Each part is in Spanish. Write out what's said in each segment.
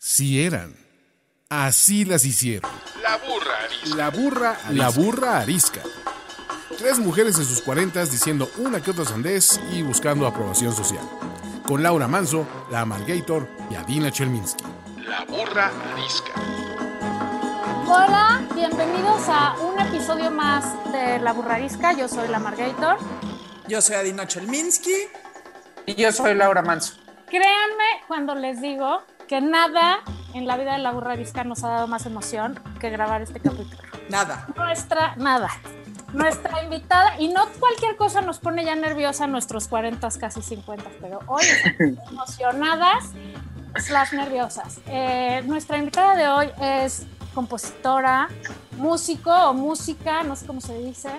Sí eran. Así las hicieron. La burra arisca. La burra, la burra arisca. Tres mujeres en sus cuarentas diciendo una que otra sandez y buscando aprobación social. Con Laura Manso, la Amalgator y Adina Chelminsky. La burra arisca. Hola, bienvenidos a un episodio más de La Burrarisca. Yo soy la Margator. Yo soy Adina Chelminsky. Y yo soy Laura Manso. Créanme cuando les digo que nada en la vida de La Burrarisca nos ha dado más emoción que grabar este capítulo. Nada. Nuestra, nada. Nuestra invitada, y no cualquier cosa nos pone ya nerviosa nuestros 40, casi 50, pero hoy estamos emocionadas, las nerviosas. Eh, nuestra invitada de hoy es compositora, músico o música, no sé cómo se dice,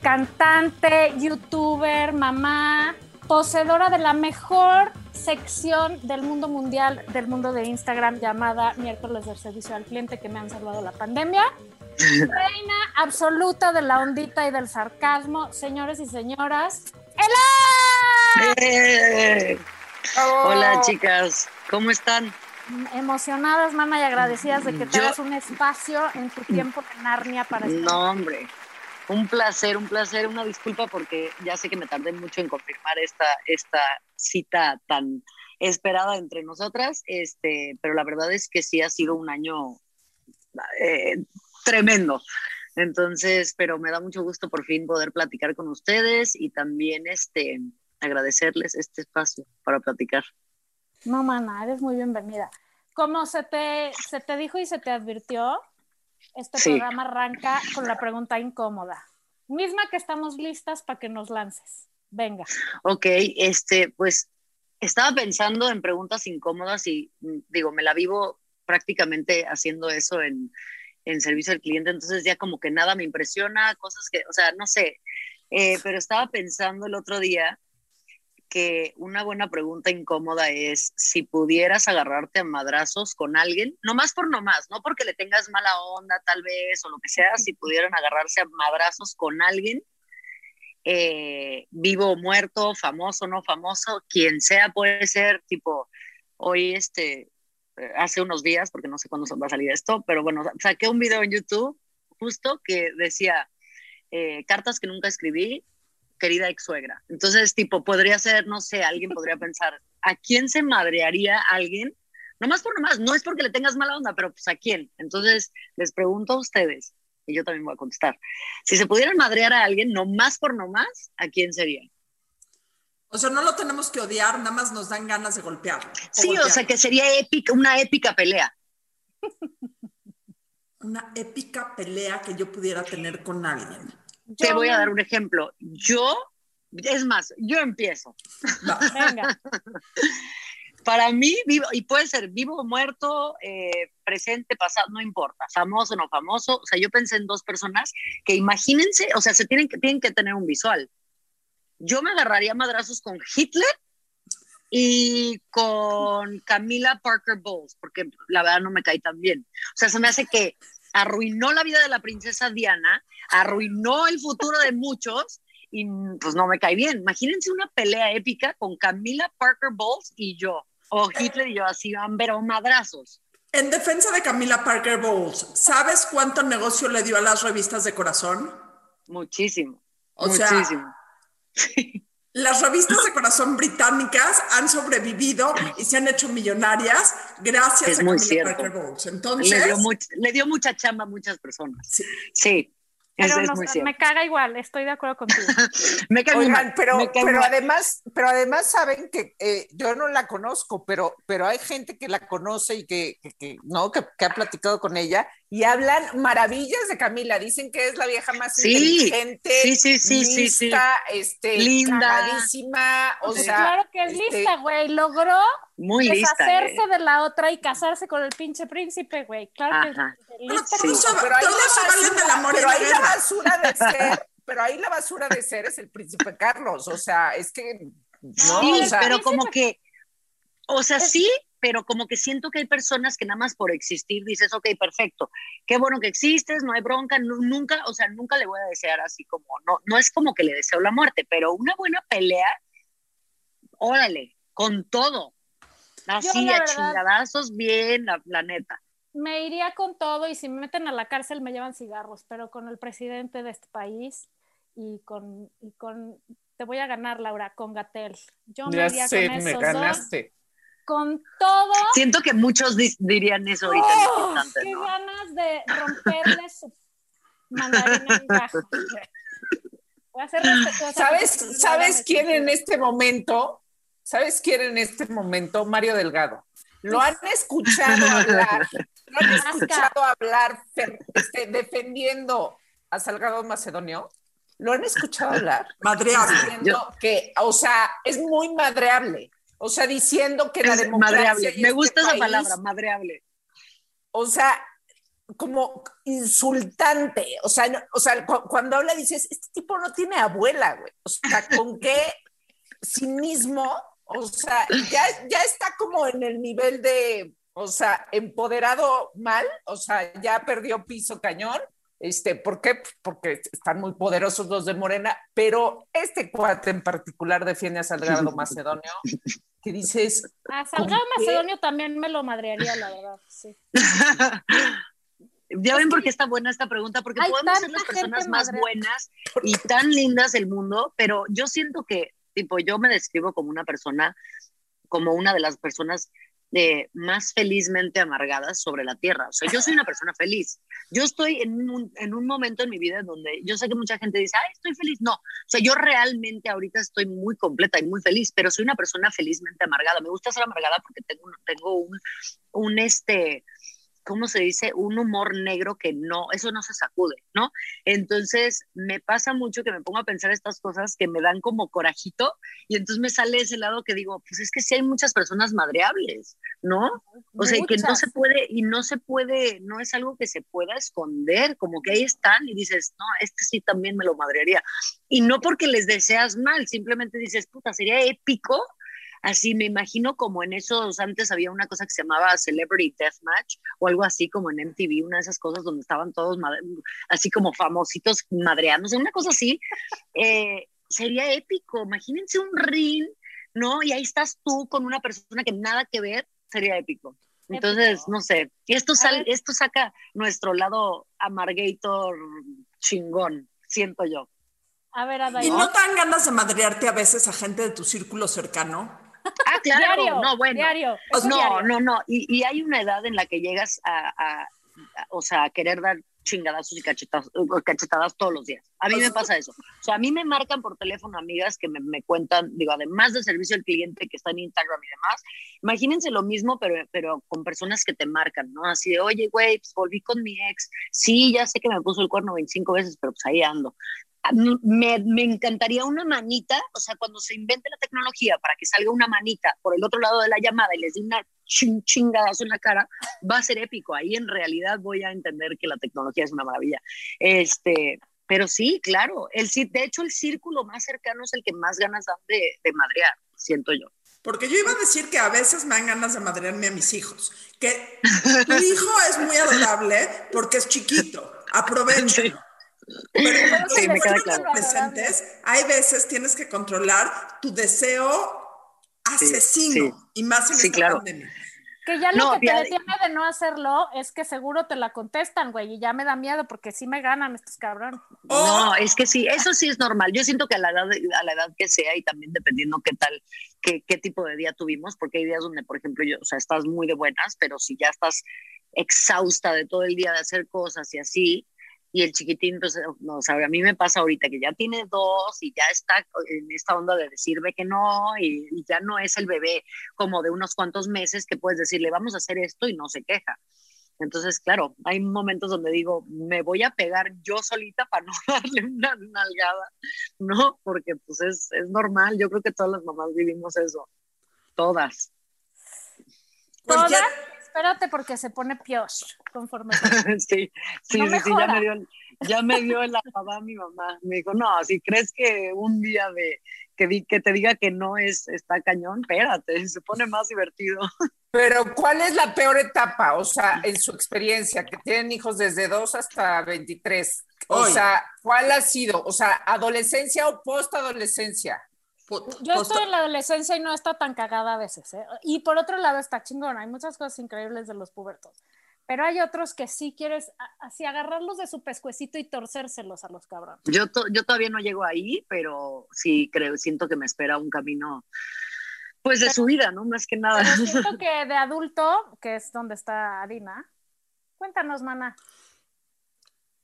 cantante, youtuber, mamá, poseedora de la mejor sección del mundo mundial, del mundo de Instagram llamada Miércoles del Servicio al Cliente que me han salvado la pandemia. Reina absoluta de la ondita y del sarcasmo, señores y señoras. ¡Ela! ¡Eh! Hola chicas, ¿cómo están? Emocionadas, mamá, y agradecidas de que te Yo- hagas un espacio en tu tiempo de Narnia para estar. No, hombre. Un placer, un placer, una disculpa porque ya sé que me tardé mucho en confirmar esta, esta cita tan esperada entre nosotras, este, pero la verdad es que sí ha sido un año eh, tremendo. Entonces, pero me da mucho gusto por fin poder platicar con ustedes y también este, agradecerles este espacio para platicar. No, mana, eres muy bienvenida. Como se te, se te dijo y se te advirtió, este Sí. programa arranca con la pregunta incómoda. Misma que estamos listas para que nos lances. Venga. Ok, este, pues estaba pensando en preguntas incómodas y mm, digo, me la vivo prácticamente haciendo eso en, en servicio al cliente, entonces ya como que nada me impresiona, cosas que, o sea, no sé, Eh, pero estaba pensando el otro día que una buena pregunta incómoda es si pudieras agarrarte a madrazos con alguien, no más por nomás, no porque le tengas mala onda tal vez o lo que sea, si pudieran agarrarse a madrazos con alguien eh, vivo o muerto, famoso o no famoso, quien sea puede ser, tipo, hoy este, eh, hace unos días, porque no sé cuándo va a salir esto, pero bueno, saqué un video en YouTube justo que decía, eh, cartas que nunca escribí, querida ex suegra. Entonces, tipo, podría ser, no sé, alguien podría pensar, ¿a quién se madrearía alguien? Nomás por nomás, no es porque le tengas mala onda, pero pues a quién. Entonces, les pregunto a ustedes, y yo también voy a contestar, si se pudieran madrear a alguien, nomás por nomás, ¿a quién sería? O sea, no lo tenemos que odiar, nada más nos dan ganas de golpearlo. Sí, o sea, que sería épica, una épica pelea. Una épica pelea que yo pudiera tener con alguien. Te voy a no- dar un ejemplo. Yo, es más, yo empiezo. Va. Venga. Para mí, vivo, y puede ser vivo o muerto, eh, presente, pasado, no importa, famoso o no famoso. O sea, yo pensé en dos personas que imagínense, o sea, se tienen que, tienen que tener un visual. Yo me agarraría madrazos con Hitler y con Camila Parker Bowles, porque la verdad no me cae tan bien. O sea, se me hace que arruinó la vida de la princesa Diana, arruinó el futuro de muchos y pues no me cae bien. Imagínense una pelea épica con Camila Parker Bowles y yo, o Hitler y yo, así van, pero madrazos. En defensa de Camila Parker Bowles, ¿sabes cuánto negocio le dio a las revistas de corazón? Muchísimo. O sea, muchísimo. Las revistas de corazón británicas han sobrevivido y se han hecho millonarias gracias Es a Camila. Parker Bowles. le, Entonces, dio much- le dio mucha chamba a muchas personas. Sí. Pero es nos- cierto. me caga igual, estoy de acuerdo contigo. Me muy Oigan, mal, pero, me cae pero mal. además, pero además saben que eh, yo no la conozco, pero, pero hay gente que la conoce y que, que- que, no, que, que ha platicado con ella y hablan maravillas de Camila. Dicen que es la vieja más Sí, inteligente, sí, sí, sí, sí, sí. lista, este, Linda. o Pues sea, claro que es este, lista, güey. Logró Muy lista. deshacerse eh. de la otra y casarse con el pinche príncipe, güey. Claro que es lista. Pero se- pero ahí, todos se valen de ser, pero ahí la basura de ser es el príncipe Carlos, o sea, es que no, sí, o sea, pero como que, o sea, Es- sí, pero como que siento que hay personas que nada más por existir dices, ok, perfecto, qué bueno que existes, no hay bronca, nu- nunca, o sea, nunca le voy a desear así como, no, no es como que le deseo la muerte, pero una buena pelea, órale, con todo. Así, a verdad- chingadazos, bien, la, la neta. Me iría con todo y si me meten a la cárcel me llevan cigarros, pero con el presidente de este país y con, y con te voy a ganar, Laura, con Gatel. Yo me Ya iría sé, con me esos dos, con todo. Siento que muchos di- dirían eso ahorita ¡Oh! ¡Qué ¿no? ganas de romperle su mandarina en gajo! Voy a respetuosa ¿Sabes, ¿sabes quién en este momento? ¿Sabes quién en este momento? Mario Delgado. Lo han escuchado hablar, lo han escuchado hablar este, defendiendo a Salgado Macedonio. ¿Lo han escuchado hablar? Madreable. Diciendo que, o sea, es muy madreable. O sea, diciendo que la Es democracia. madreable. Me este gusta esa país- palabra, madreable. o sea, como insultante. O sea, no- o sea, cu- cuando habla dices, este tipo no tiene abuela, güey. O sea, ¿con qué cinismo? O sea, ya, ya está como en el nivel de, o sea, empoderado mal, o sea, ya perdió piso cañón. Este, ¿Por qué? Porque están muy poderosos los de Morena, pero este cuate en particular defiende a Salgado Macedonio, que dices, A Salgado. Macedonio también me lo madrearía, la verdad. Sí. Ya ven por qué está buena esta pregunta, porque hay podemos ser las personas más madre- buenas y tan lindas del mundo, pero yo siento que, tipo, yo me describo como una persona, como una de las personas eh, más felizmente amargadas sobre la tierra. O sea, yo soy una persona feliz. Yo estoy en un, en un momento en mi vida donde yo sé que mucha gente dice, ay, estoy feliz. No, o sea, yo realmente ahorita estoy muy completa y muy feliz, pero soy una persona felizmente amargada. Me gusta ser amargada porque tengo, tengo un, un este, ¿cómo se dice? Un humor negro que no, eso no se sacude, ¿no? Entonces me pasa mucho que me pongo a pensar estas cosas que me dan como corajito y entonces me sale ese lado que digo, pues es que sí hay muchas personas madreables, ¿no? O sea, que no se puede, y no se puede, no es algo que se pueda esconder, como que ahí están y dices, no, este sí también me lo madrearía. Y no porque les deseas mal, simplemente dices, puta, sería épico. Así me imagino como en esos, antes había una cosa que se llamaba Celebrity Deathmatch o algo así como en MTV, una de esas cosas donde estaban todos así como famositos madreándose, una cosa así. Eh, sería épico, imagínense un ring, ¿no? Y ahí estás tú con una persona que nada que ver, sería épico. Entonces, Épico. no sé, esto, A sal, ver. esto saca nuestro lado amargator chingón, siento yo. A ver, ¿Y no te dan ganas de madrearte a veces a gente de tu círculo cercano? Ah, claro, diario, no, bueno. diario. Pues no, diario. no, no. Y, y hay una edad en la que llegas a, a- a- o sea, a querer dar chingadazos y cachetadas, cachetadas todos los días. A mí me pasa eso. O sea, a mí me marcan por teléfono amigas que me, me cuentan, digo, además del servicio al cliente que está en Instagram y demás, imagínense lo mismo, pero, pero con personas que te marcan, ¿no? Así de, oye, güey, pues volví con mi ex. Sí, ya sé que me puso el cuerno 25 veces, pero pues ahí ando. Me, me encantaría una manita, o sea, cuando se invente la tecnología para que salga una manita por el otro lado de la llamada y les dé una chin- chingadazo en la cara, va a ser épico. Ahí en realidad voy a entender que la tecnología es una maravilla. Este, pero sí, claro, el, de hecho el círculo más cercano es el que más ganas dan de, de madrear, siento yo. Porque yo iba a decir que a veces me dan ganas de madrearme a mis hijos. Que tu hijo es muy adorable porque es chiquito. Aprovecha. Pero cuando Sí, me queda vuelven claro. adolescentes, hay veces tienes que controlar tu deseo asesino sí. y más en Sí, esta claro. pandemia. Que ya lo No, que te detiene de no hacerlo es que seguro te la contestan, güey, y ya me da miedo porque sí me ganan estos cabrones. No, es que sí, eso sí es normal. Yo siento que a la edad, a la edad que sea y también dependiendo qué tal, qué, qué tipo de día tuvimos, porque hay días donde, por ejemplo, yo, o sea, estás muy de buenas, pero si ya estás exhausta de todo el día de hacer cosas y así, y el chiquitín, pues, no, o sea, a mí me pasa ahorita que ya tiene dos y ya está en esta onda de decirme que no y, y ya no es el bebé como de unos cuantos meses que puedes decirle, vamos a hacer esto y no se queja. Entonces, claro, hay momentos donde digo, me voy a pegar yo solita para no darle una nalgada, ¿no? Porque pues es, es normal, yo creo que todas las mamás vivimos eso, todas. Todas, Cualquier- espérate porque se pone piosh conforme. sí, sí, No sí, sí, ya me dio, ya me dio la mamá mi mamá. Me dijo, no, si crees que un día de que, di- que te diga que no es está cañón, espérate, se pone más divertido. Pero ¿cuál es la peor etapa? O sea, en su experiencia, que tienen hijos desde 2 hasta 23. O Hoy. sea, ¿cuál ha sido? O sea, adolescencia o postadolescencia. Yo estoy en la adolescencia y no está tan cagada a veces, ¿eh? Y por otro lado está chingón, hay muchas cosas increíbles de los pubertos. Pero hay otros que sí quieres así agarrarlos de su pescuecito y torcérselos a los cabrones. Yo, to- yo todavía no llego ahí, pero sí creo, siento que me espera un camino, pues de su vida, ¿no? Más que nada. Pero siento que de adulto, que es donde está Adina, cuéntanos, mana.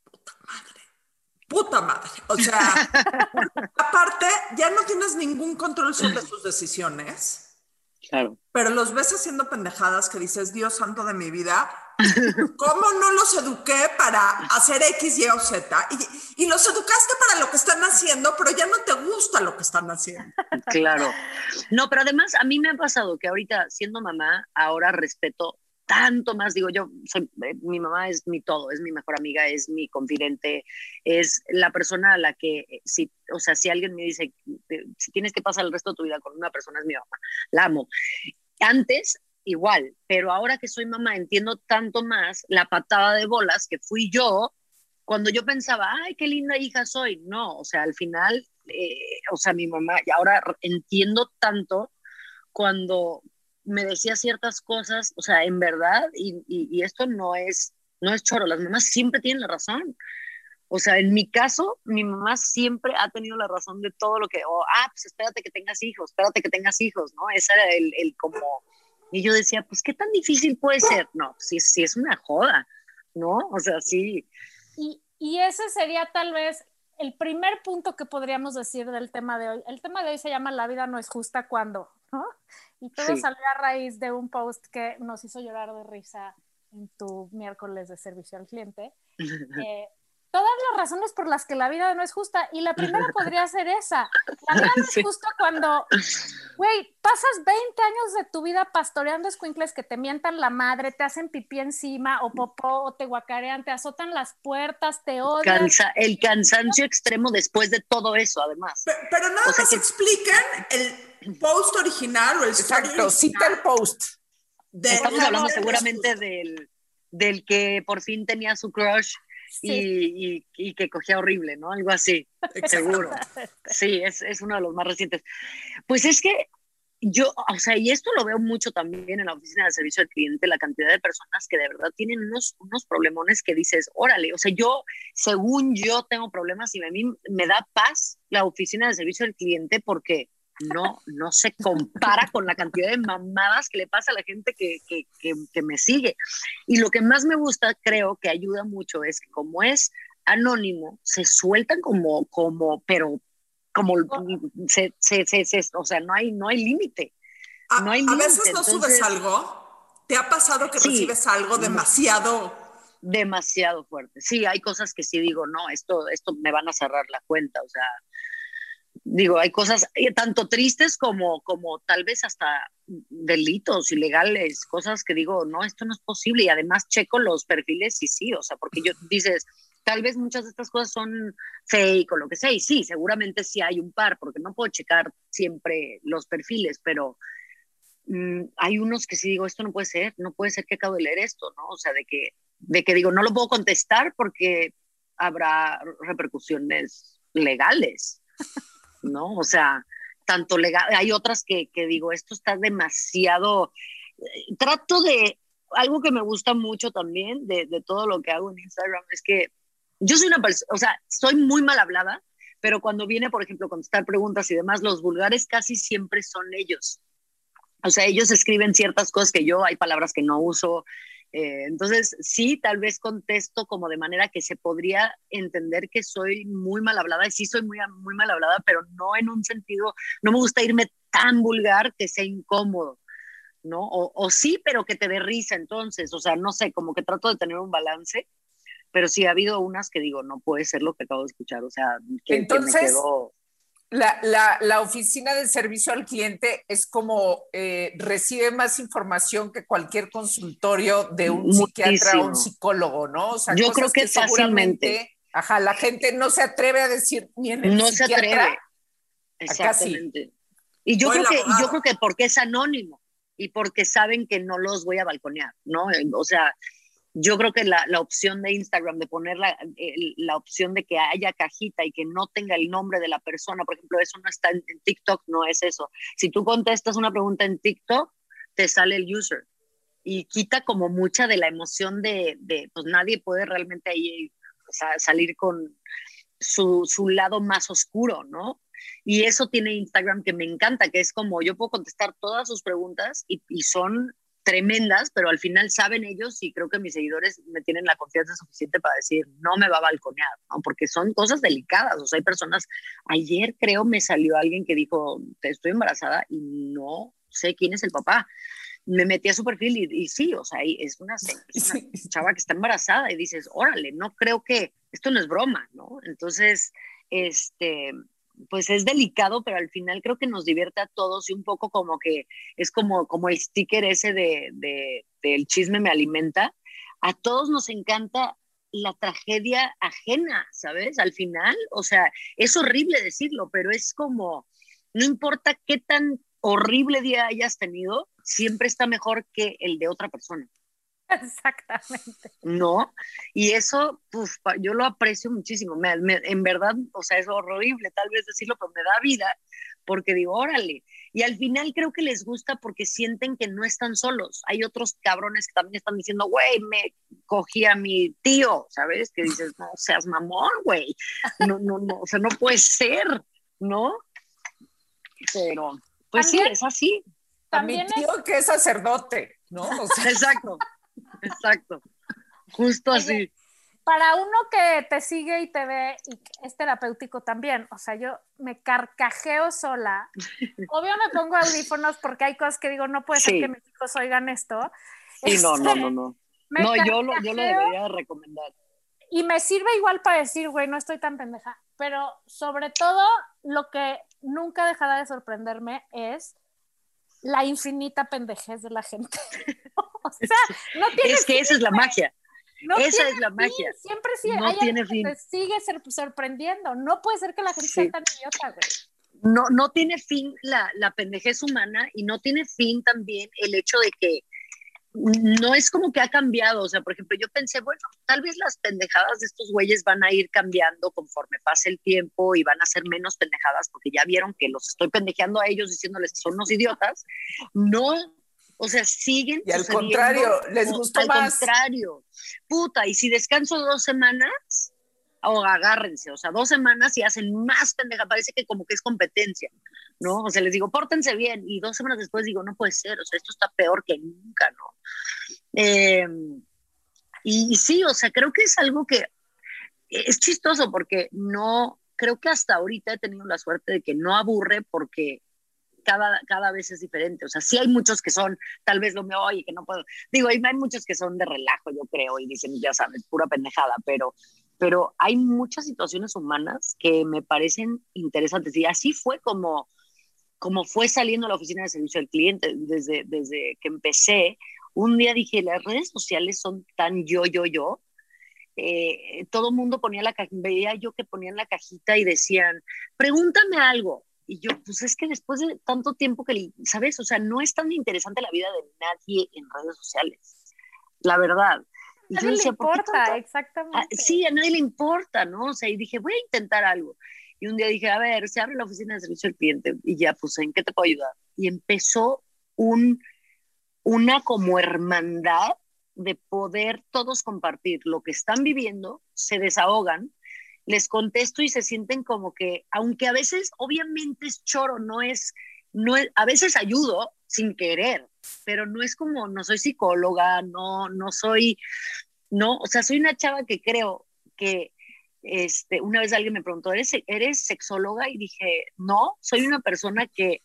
puta madre. O sea, aparte, ya no tienes ningún control sobre sus decisiones, Claro. pero los ves haciendo pendejadas que dices, Dios santo de mi vida, ¿cómo no los eduqué para hacer X, Y o Z? Y, y los educaste para lo que están haciendo, pero ya no te gusta lo que están haciendo. Claro. No, pero además a mí me ha pasado que ahorita siendo mamá, ahora respeto tanto más, digo yo, eh, mi mamá es mi todo, es mi mejor amiga, es mi confidente, es la persona a la que, eh, si, o sea, si alguien me dice, eh, si tienes que pasar el resto de tu vida con una persona, es mi mamá, la amo. Antes, igual, pero ahora que soy mamá, entiendo tanto más la patada de bolas que fui yo cuando yo pensaba, ay, qué linda hija soy. No, o sea, al final, eh, o sea, mi mamá, y ahora entiendo tanto cuando me decía ciertas cosas, o sea, en verdad, y, y, y esto no es, no es choro, las mamás siempre tienen la razón. O sea, en mi caso, mi mamá siempre ha tenido la razón de todo lo que, oh, ah, pues espérate que tengas hijos, espérate que tengas hijos, ¿no? Ese era el, el como, y yo decía, pues, ¿qué tan difícil puede ser? No, sí, sí es una joda, ¿no? O sea, sí, Y, y ese sería tal vez el primer punto que podríamos decir del tema de hoy. El tema de hoy se llama La vida no es justa cuando, ¿no? Y todo Sí. salió a raíz de un post que nos hizo llorar de risa en tu miércoles de servicio al cliente. Eh, todas las razones por las que la vida no es justa. Y la primera podría ser esa. La vida no es Sí. justa cuando, güey, pasas 20 años de tu vida pastoreando escuincles que te mientan la madre, te hacen pipí encima o popó o te guacarean, te azotan las puertas, te odian. Cansa- el cansancio extremo después de todo eso, además. Pe- Pero nada O sea más que- expliquen el post original o el Exacto, cita el post. de Estamos la hablando seguramente del, del que por fin tenía su crush Sí. y, y- y que cogía horrible, ¿no? Algo así, seguro. Sí, es, es uno de los más recientes. Pues es que yo, o sea, y esto lo veo mucho también en la oficina de servicio al cliente, la cantidad de personas que de verdad tienen unos, unos problemones que dices, órale, o sea, yo, según yo tengo problemas y a mí me da paz la oficina de servicio al cliente porque no, no se compara con la cantidad de mamadas que le pasa a la gente que, que, que, que me sigue. Y lo que más me gusta, creo que ayuda mucho, es que como es anónimo, se sueltan como, como, pero como se, se, se, se- o sea, no hay, no hay límite. A, no hay a veces no entonces- subes algo. ¿Te ha pasado que Sí. recibes algo demasiado? demasiado fuerte. Sí, hay cosas que sí digo, no, esto, esto me van a cerrar la cuenta, o sea, digo, hay cosas eh, tanto tristes como, como tal vez hasta delitos ilegales, cosas que digo, no, esto no es posible y además checo los perfiles y sí, o sea, porque yo dices, tal vez muchas de estas cosas son fake o lo que sea, y sí, seguramente sí hay un par, porque no puedo checar siempre los perfiles, pero mm, hay unos que sí digo, esto no puede ser, no puede ser que acabo de leer esto, ¿no? O sea, de que, de que digo, no lo puedo contestar porque habrá repercusiones legales, ¿no? O sea, tanto legal, hay otras que, que digo, esto está demasiado, eh, trato de, algo que me gusta mucho también de, de todo lo que hago en Instagram es que yo soy una persona, o sea, soy muy mal hablada, pero cuando viene, por ejemplo, contestar preguntas y demás, los vulgares casi siempre son ellos. O sea, ellos escriben ciertas cosas que yo, hay palabras que no uso. Eh, entonces, sí, tal vez contesto como de manera que se podría entender que soy muy mal hablada, y sí soy muy, muy mal hablada, pero no en un sentido, no me gusta irme tan vulgar que sea incómodo, ¿no? O, o sí, pero que te dé risa entonces, o sea, no sé, como que trato de tener un balance, pero sí ha habido unas que digo, no puede ser lo que acabo de escuchar, o sea, que, Entonces, que me quedó... La, la, la, oficina de servicio al cliente es como eh, recibe más información que cualquier consultorio de un Muchísimo. psiquiatra o un psicólogo, ¿no? O sea, Yo creo que seguramente, ajá, la gente no se atreve a decir ni en el no se atreve. Acá sí. Exactamente. Y yo creo que, y yo creo que porque es anónimo y porque saben que no los voy a balconear, ¿no? O sea, yo creo que la, la opción de Instagram, de poner la, opción de que haya cajita y que no tenga el nombre de la persona, por ejemplo, eso no está en, TikTok, no es eso. Si tú contestas una pregunta en TikTok, te sale el user y quita como mucha de la emoción de, de pues nadie puede realmente ahí salir con su, su lado más oscuro, ¿no? Y eso tiene Instagram que me encanta, que es como yo puedo contestar todas sus preguntas y son tremendas, pero al final saben ellos y creo que mis seguidores me tienen la confianza suficiente para decir, no me va a balconear, ¿no? porque son cosas delicadas. O sea, hay personas, ayer creo me salió alguien que dijo, "Te estoy embarazada y no sé quién es el papá. Me metí a su perfil y, y sí, o sea, es una, es una chava que está embarazada y dices, órale, no creo que esto no es broma, ¿no? Entonces, este, pues es delicado, pero al final creo que nos divierte a todos y un poco como que es como, como el sticker ese de, de, del chisme me alimenta. A todos nos encanta la tragedia ajena, ¿sabes? Al final, o sea, es horrible decirlo, pero es como, no importa qué tan horrible día hayas tenido, siempre está mejor que el de otra persona. Exactamente. ¿no? Y eso, pues, pa- yo lo aprecio muchísimo. Me- me- en verdad, o sea, es horrible tal vez decirlo, pero me da vida porque digo, órale. Y al final creo que les gusta porque sienten que no están solos. Hay otros cabrones que también están diciendo, güey, me cogí a mi tío, ¿sabes? Que dices, no seas mamón, güey. No, no, no, o sea, no puede ser, ¿no? Pero, pues sí, También- es así. A mi También es tío que es sacerdote, ¿no? O sea, Exacto, exacto. Justo Oye, así. para uno que te sigue y te ve y es terapéutico también, o sea, yo me carcajeo sola. Obvio me pongo audífonos porque hay cosas que digo, no puede ser que mis hijos oigan esto. Sí, no, no, Este, no, no. me No, yo lo, yo lo debería de recomendar. Y me sirve igual para decir, güey, no estoy tan pendeja. Pero sobre todo, lo que nunca dejará de sorprenderme es la infinita pendejez de la gente. o sea, no tiene Es que esa es la magia. No Esa es la fin, magia. Siempre sí No hay tiene algo que fin. te sigue sor- sorprendiendo. No puede ser que la gente Sí. sea tan idiota, güey. No, no tiene fin la, la pendejez humana y no tiene fin también el hecho de que no es como que ha cambiado. O sea, por ejemplo, yo pensé, bueno, tal vez las pendejadas de estos güeyes van a ir cambiando conforme pase el tiempo y van a ser menos pendejadas porque ya vieron que los estoy pendejeando a ellos diciéndoles que son unos idiotas. No, o sea, siguen. Y al contrario, les gustó al más. contrario. Puta, y si descanso dos semanas, o agárrense, o sea, dos semanas y hacen más pendeja, parece que como que es competencia, ¿no? O sea, les digo, pórtense bien, y dos semanas después digo, no puede ser, o sea, esto está peor que nunca, ¿no? Eh, y, y sí, o sea, creo que es algo que es chistoso porque no, creo que hasta ahorita he tenido la suerte de que no aburre porque cada, cada vez es diferente. O sea, sí hay muchos que son, tal vez lo me oye, que no puedo. Digo, hay, muchos que son de relajo, yo creo, y dicen, ya sabes, pura pendejada, pero, pero hay muchas situaciones humanas que me parecen interesantes. Y así fue como, como fue saliendo la oficina de servicio al cliente desde, desde que empecé. Un día dije, las redes sociales son tan yo, yo, yo. Eh, todo mundo ponía la cajita, veía yo que ponían la cajita y decían, pregúntame algo. Y yo, pues es que después de tanto tiempo que, ¿sabes? O sea, no es tan interesante la vida de nadie en redes sociales, la verdad. Y nadie decía, le ¿por qué importa, tanto? exactamente. Ah, sí, a nadie le importa, ¿no? O sea, y dije, voy a intentar algo. Y un día dije, a ver, se abre la oficina de servicio al cliente y ya, pues, ¿en qué te puedo ayudar? Y empezó un, una como hermandad de poder todos compartir lo que están viviendo, se desahogan, les contesto y se sienten como que, aunque a veces obviamente es choro, no es, no a veces ayudo sin querer, pero no es como, no soy psicóloga, no, no soy, no, o sea, soy una chava que creo que, este, una vez alguien me preguntó, ¿eres, ¿eres sexóloga? Y dije, no, soy una persona que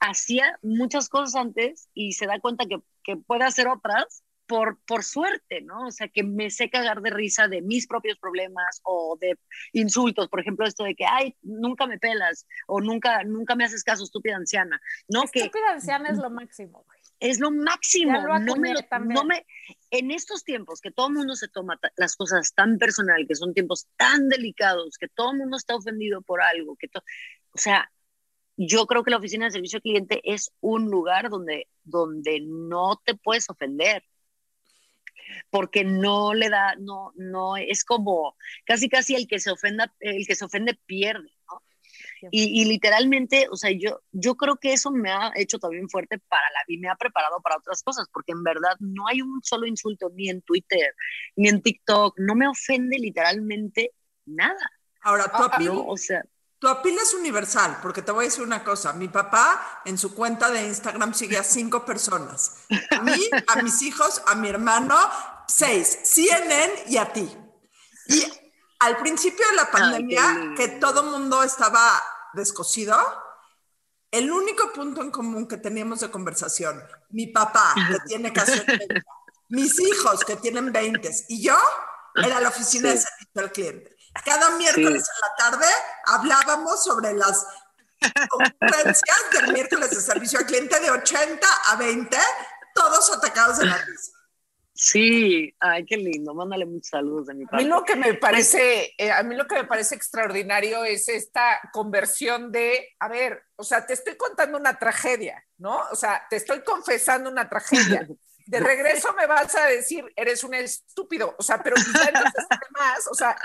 hacía muchas cosas antes y se da cuenta que, que puede hacer otras por, por suerte, ¿no? O sea, que me sé cagar de risa de mis propios problemas o de insultos, por ejemplo, esto de que, ay, nunca me pelas o nunca, nunca me haces caso, estúpida anciana, ¿no? Que Estúpida anciana es lo máximo, es lo máximo. Lo no me no me- en estos tiempos que todo el mundo se toma las cosas tan personal, que son tiempos tan delicados, que todo el mundo está ofendido por algo, que o sea, yo creo que la oficina de servicio al cliente es un lugar donde, donde no te puedes ofender. Porque no le da, no, no, es como casi casi el que se ofenda, el que se ofende pierde, ¿no? Y, y, literalmente, o sea, yo, yo creo que eso me ha hecho también fuerte para la vida, me ha preparado para otras cosas, porque en verdad no hay un solo insulto ni en Twitter, ni en TikTok, no me ofende literalmente nada. Ahora, tu apil, ¿no? O sea, tu apil es universal, porque te voy a decir una cosa, mi papá en su cuenta de Instagram sigue a cinco personas, a mí, a mis hijos, a mi hermano, seis, CNN y a ti. Y al principio de la pandemia, que todo mundo estaba descosido, el único punto en común que teníamos de conversación, mi papá, que tiene casi 80, mis hijos, que tienen 20, y yo, era la oficina sí. de servicio al cliente. Cada miércoles sí. en la tarde hablábamos sobre las conferencias del miércoles de servicio al cliente de 80 a 20, todos atacados de la risa. Sí, ay, qué lindo. Mándale muchos saludos de mi parte. A mí lo que me parece, eh, a mí lo que me parece extraordinario es esta conversión de, a ver, o sea, te estoy contando una tragedia, ¿no? O sea, te estoy confesando una tragedia. De regreso me vas a decir, eres un estúpido. O sea, pero entonces además, o sea,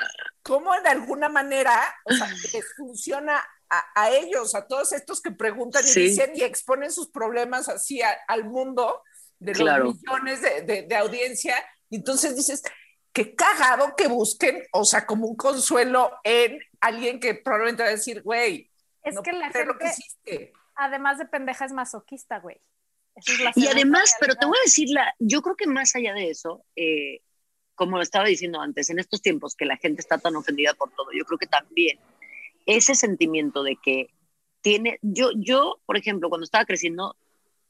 ¿cómo de alguna manera, o sea, les funciona a, a, ellos, a todos estos que preguntan y sí. dicen y exponen sus problemas así a, al mundo? de claro. los millones de, de, de, audiencia, y entonces dices, qué cagado que busquen, o sea, como un consuelo en alguien que probablemente va a decir, güey, es no que la gente, lo que hiciste. además de pendeja, es masoquista, güey. Es y además, pero te voy a decir, la, yo creo que más allá de eso, eh, como lo estaba diciendo antes, en estos tiempos que la gente está tan ofendida por todo, yo creo que también ese sentimiento de que tiene, yo, yo, por ejemplo, cuando estaba creciendo,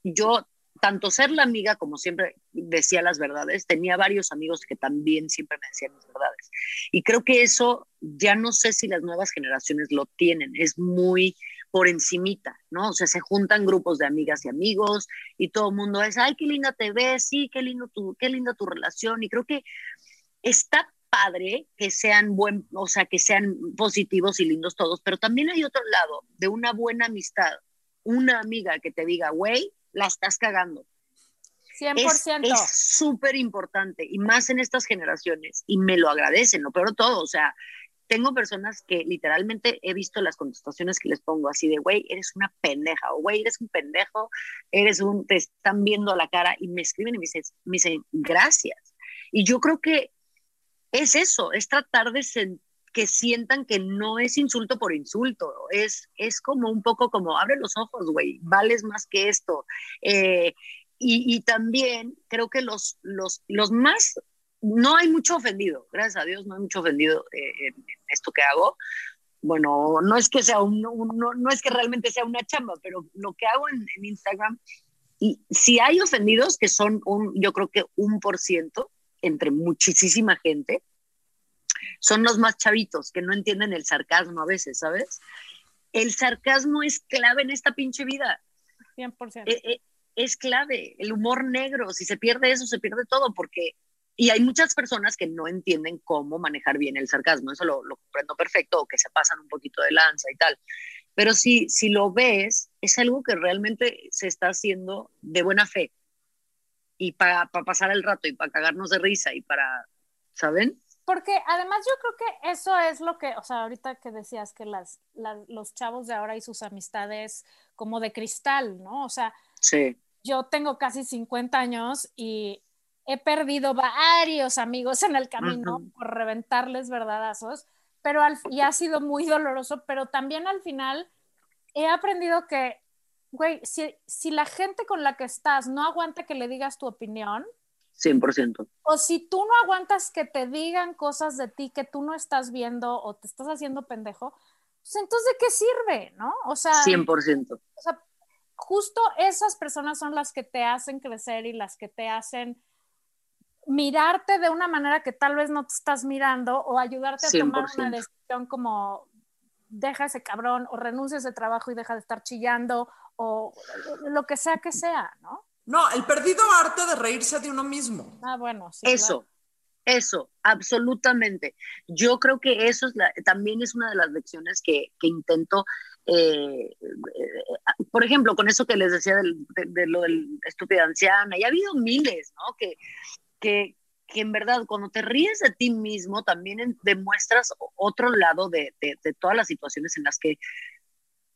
yo tanto ser la amiga como siempre decía las verdades, tenía varios amigos que también siempre me decían las verdades. Y creo que eso ya no sé si las nuevas generaciones lo tienen, es muy por encimita, ¿no? O sea, se juntan grupos de amigas y amigos y todo el mundo es, ay, qué linda te ves, sí, qué, lindo tu, qué linda tu relación. Y creo que está padre que sean buen, o sea, que sean positivos y lindos todos, pero también hay otro lado de una buena amistad, una amiga que te diga, güey, la estás cagando. 100%. Es súper importante y más en estas generaciones y me lo agradecen, lo peor todo, o sea, tengo personas que literalmente he visto las contestaciones que les pongo así de, güey, eres una pendeja o güey, eres un pendejo, eres un, te están viendo a la cara y me escriben y me dicen, me dicen gracias. Y yo creo que es eso, es tratar de sentir que sientan que no es insulto por insulto, es, es como un poco como, abre los ojos, güey, vales más que esto. Eh, y, y, también creo que los, los, los más, no hay mucho ofendido, gracias a Dios no hay mucho ofendido eh, en, esto que hago. Bueno, no es que sea un, un no, no, es que realmente sea una chamba, pero lo que hago en, en Instagram, y si hay ofendidos que son un, yo creo que un por ciento entre muchísima gente, son los más chavitos que no entienden el sarcasmo a veces, ¿sabes? El sarcasmo es clave en esta pinche vida. 100%. Eh, eh, es clave, el humor negro, si se pierde eso, se pierde todo, porque, y hay muchas personas que no entienden cómo manejar bien el sarcasmo, eso lo, lo comprendo perfecto, o que se pasan un poquito de lanza y tal, pero si, si lo ves, es algo que realmente se está haciendo de buena fe, y para pa pasar el rato, y para cagarnos de risa, y para, ¿saben? Porque además yo creo que eso es lo que, o sea, ahorita que decías que las, las, los chavos de ahora y sus amistades como de cristal, ¿no? O sea, sí. yo tengo casi 50 años y he perdido varios amigos en el camino uh -huh. por reventarles verdadazos, pero al, y ha sido muy doloroso, pero también al final he aprendido que, güey, si, si la gente con la que estás no aguanta que le digas tu opinión, 100%. O si tú no aguantas que te digan cosas de ti que tú no estás viendo o te estás haciendo pendejo, pues entonces ¿de qué sirve, no? O sea, 100%. O sea, justo esas personas son las que te hacen crecer y las que te hacen mirarte de una manera que tal vez no te estás mirando o ayudarte a 100%. tomar una decisión como deja ese cabrón o renuncia a ese trabajo y deja de estar chillando o lo que sea que sea, ¿no? No, el perdido arte de reírse de uno mismo. Ah, bueno, sí. Eso, claro. eso, absolutamente. Yo creo que eso es la, también es una de las lecciones que, que intento, eh, eh, por ejemplo, con eso que les decía del, de, de, lo del estúpida anciana, y ha habido miles, ¿no? Que, que, que en verdad cuando te ríes de ti mismo también demuestras otro lado de, de- de todas las situaciones en las que,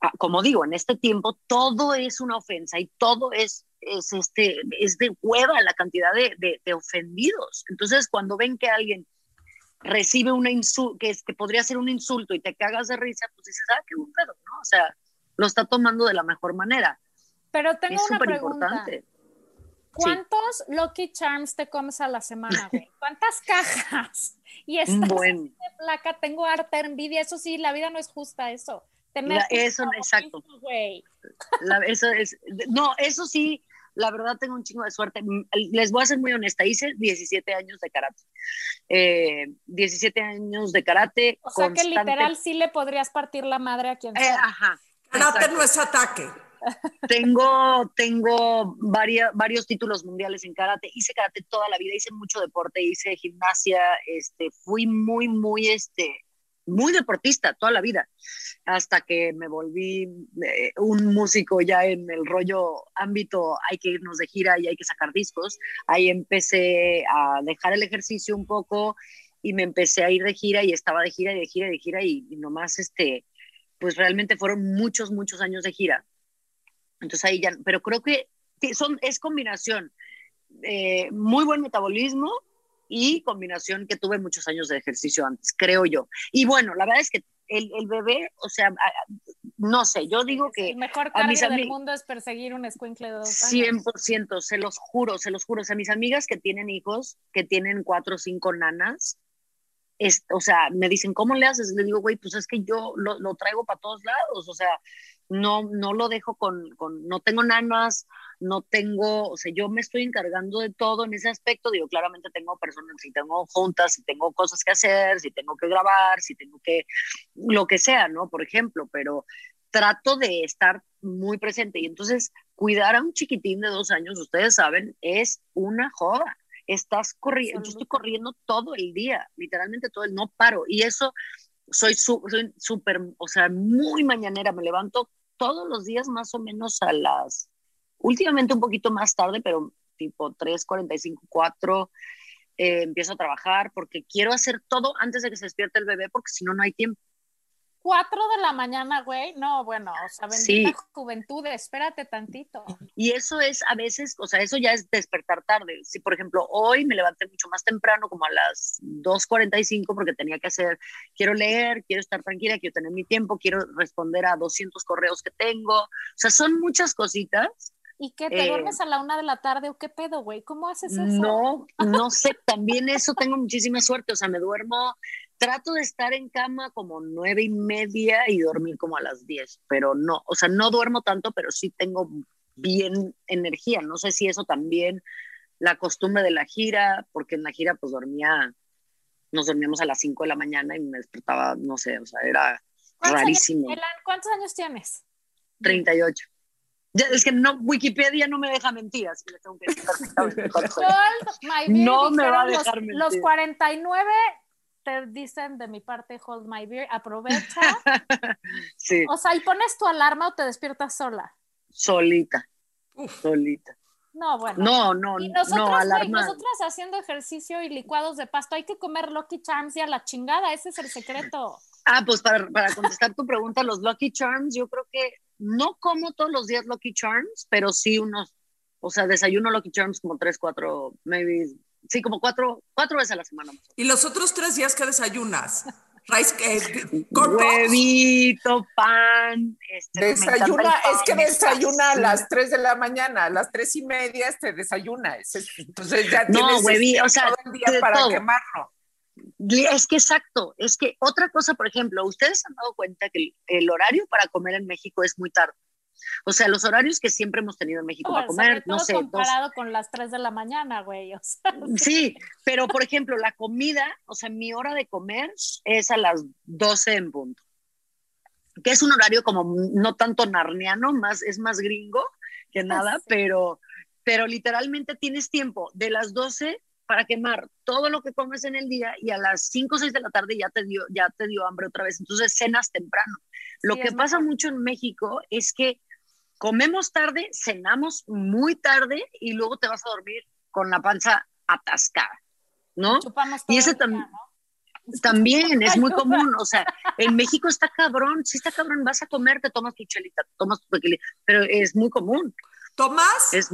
ah, como digo, en este tiempo todo es una ofensa y todo es, es, este, es de hueva la cantidad de, de- de ofendidos. Entonces cuando ven que alguien recibe una insulto, que, es, que podría ser un insulto y te cagas de risa, pues dices, ah, qué buen pedo, ¿no? O sea, lo está tomando de la mejor manera. Pero tengo es una pregunta. importante. ¿Cuántos Lucky Charms te comes a la semana, güey? ¿Cuántas cajas? Y Un estás buen. de placa, tengo harta envidia, eso sí, la vida no es justa, eso. Tener La- eso, exacto. güey. La- eso es, no, eso sí, la verdad tengo un chingo de suerte. M- Les voy a ser muy honesta, hice 17 años de karate. Eh, 17 años de karate. O sea que literal sí le podrías partir la madre a quien Eh, sea. ajá. Karate exacto. no es ataque. Tengo, tengo varia- varios títulos mundiales en karate. Hice karate toda la vida, hice mucho deporte, hice gimnasia, este, fui muy, muy, este, muy deportista toda la vida, hasta que me volví eh, un músico ya en el rollo ámbito, hay que irnos de gira y hay que sacar discos. Ahí empecé a dejar el ejercicio un poco y me empecé a ir de gira y estaba de gira y de gira y de gira y, y nomás, este, pues realmente fueron muchos, muchos años de gira. Entonces ahí ya, pero creo que son, es combinación, eh, muy buen metabolismo y combinación que tuve muchos años de ejercicio antes, creo yo. Y bueno, la verdad es que el, el bebé, o sea, no sé, yo digo que El mejor a mis cardio del mundo es perseguir un escuincle de dos años. 100%, se los juro, se los juro. O sea, mis amigas que tienen hijos, que tienen cuatro o cinco nanas, es, o sea, me dicen, ¿cómo le haces? Le digo, güey, pues es que yo lo, lo traigo para todos lados, o sea, no, no lo dejo con, con, no tengo nanas, no tengo, o sea, yo me estoy encargando de todo en ese aspecto, digo, claramente tengo personas, si tengo juntas, si tengo cosas que hacer, si tengo que grabar, si tengo que, lo que sea, ¿no? Por ejemplo, pero trato de estar muy presente y entonces cuidar a un chiquitín de dos años, ustedes saben, es una joda. Estás corriendo, yo estoy corriendo todo el día, literalmente todo el, no paro. Y eso soy su- súper, o sea, muy mañanera, me levanto todos los días más o menos a las, últimamente un poquito más tarde, pero tipo 3, 45, 4, eh, empiezo a trabajar porque quiero hacer todo antes de que se despierte el bebé porque si no, no hay tiempo. Cuatro de la mañana, güey. No, bueno, o sea, Sí. bendita juventud, espérate tantito. Y eso es a veces, o sea, eso ya es despertar tarde. Si, por ejemplo, hoy me levanté mucho más temprano, como a las 2.45, porque tenía que hacer, quiero leer, quiero estar tranquila, quiero tener mi tiempo, quiero responder a 200 correos que tengo. O sea, son muchas cositas. ¿Y qué? ¿Te Eh, duermes a la una de la tarde o qué pedo, güey? ¿Cómo haces eso? No, no sé, también eso tengo muchísima suerte. O sea, me duermo, trato de estar en cama como nueve y media y dormir como a las 10, pero no, o sea, no duermo tanto, pero sí tengo bien energía. No sé si eso también, la costumbre de la gira, porque en la gira pues dormía, nos dormíamos a las 5 de la mañana y me despertaba, no sé, o sea, era ¿Cuántos años- rarísimo. Elan, ¿cuántos años tienes? 38. Ya, es que no, Wikipedia no me deja mentir, así que tengo que decir perfectamente años. No me va a dejar los, mentir. los 49 te dicen de mi parte hold my beer, aprovecha. Sí. o sea, y pones tu alarma o te despiertas sola. solita, solita. No, bueno. No, no, Y nosotras, no, alarma. nosotras haciendo ejercicio y licuados de pasto, hay que comer Lucky Charms y a la chingada, ese es el secreto. Ah, pues para, para contestar tu pregunta, los Lucky Charms, yo creo que no como todos los días Lucky Charms, pero sí unos, o sea, desayuno Lucky Charms como tres, cuatro, maybe, sí, como cuatro, cuatro veces a la semana. ¿Y los otros tres días que desayunas? Rice cortos. Huevito, pan, este, Desayuna, es que desayuna a las 3 de la mañana, a las 3 y media este desayuna. Entonces ya No, tienes hueví, este, o sea, todo el día de para todo. quemarlo. Es que exacto, es que otra cosa, por ejemplo, ustedes se han dado cuenta que el, el horario para comer en México es muy tarde. O sea, los horarios que siempre hemos tenido en México para comer, no sé, dos, comparado con las 3 de la mañana, güey. O sea, Sí, pero por ejemplo, la comida, o sea, mi hora de comer es a las 12 en punto. Que es un horario como no tanto narniano, más, es más gringo que nada, Sí. pero, pero literalmente tienes tiempo de las 12 para quemar todo lo que comes en el día y a las 5 o 6 de la tarde ya te dio, ya te dio hambre otra vez. Entonces cenas temprano. Lo Sí, que pasa mejor. mucho en México es que comemos tarde, cenamos muy tarde y luego te vas a dormir con la panza atascada. ¿no? Chupamos Y todo ese el día, tam- ¿no? También es muy común, o sea, en México está cabrón, sí está cabrón, vas a comer, te tomas tu chelita, te tomas tu tequila, pero es muy común, ¿Tomás? es,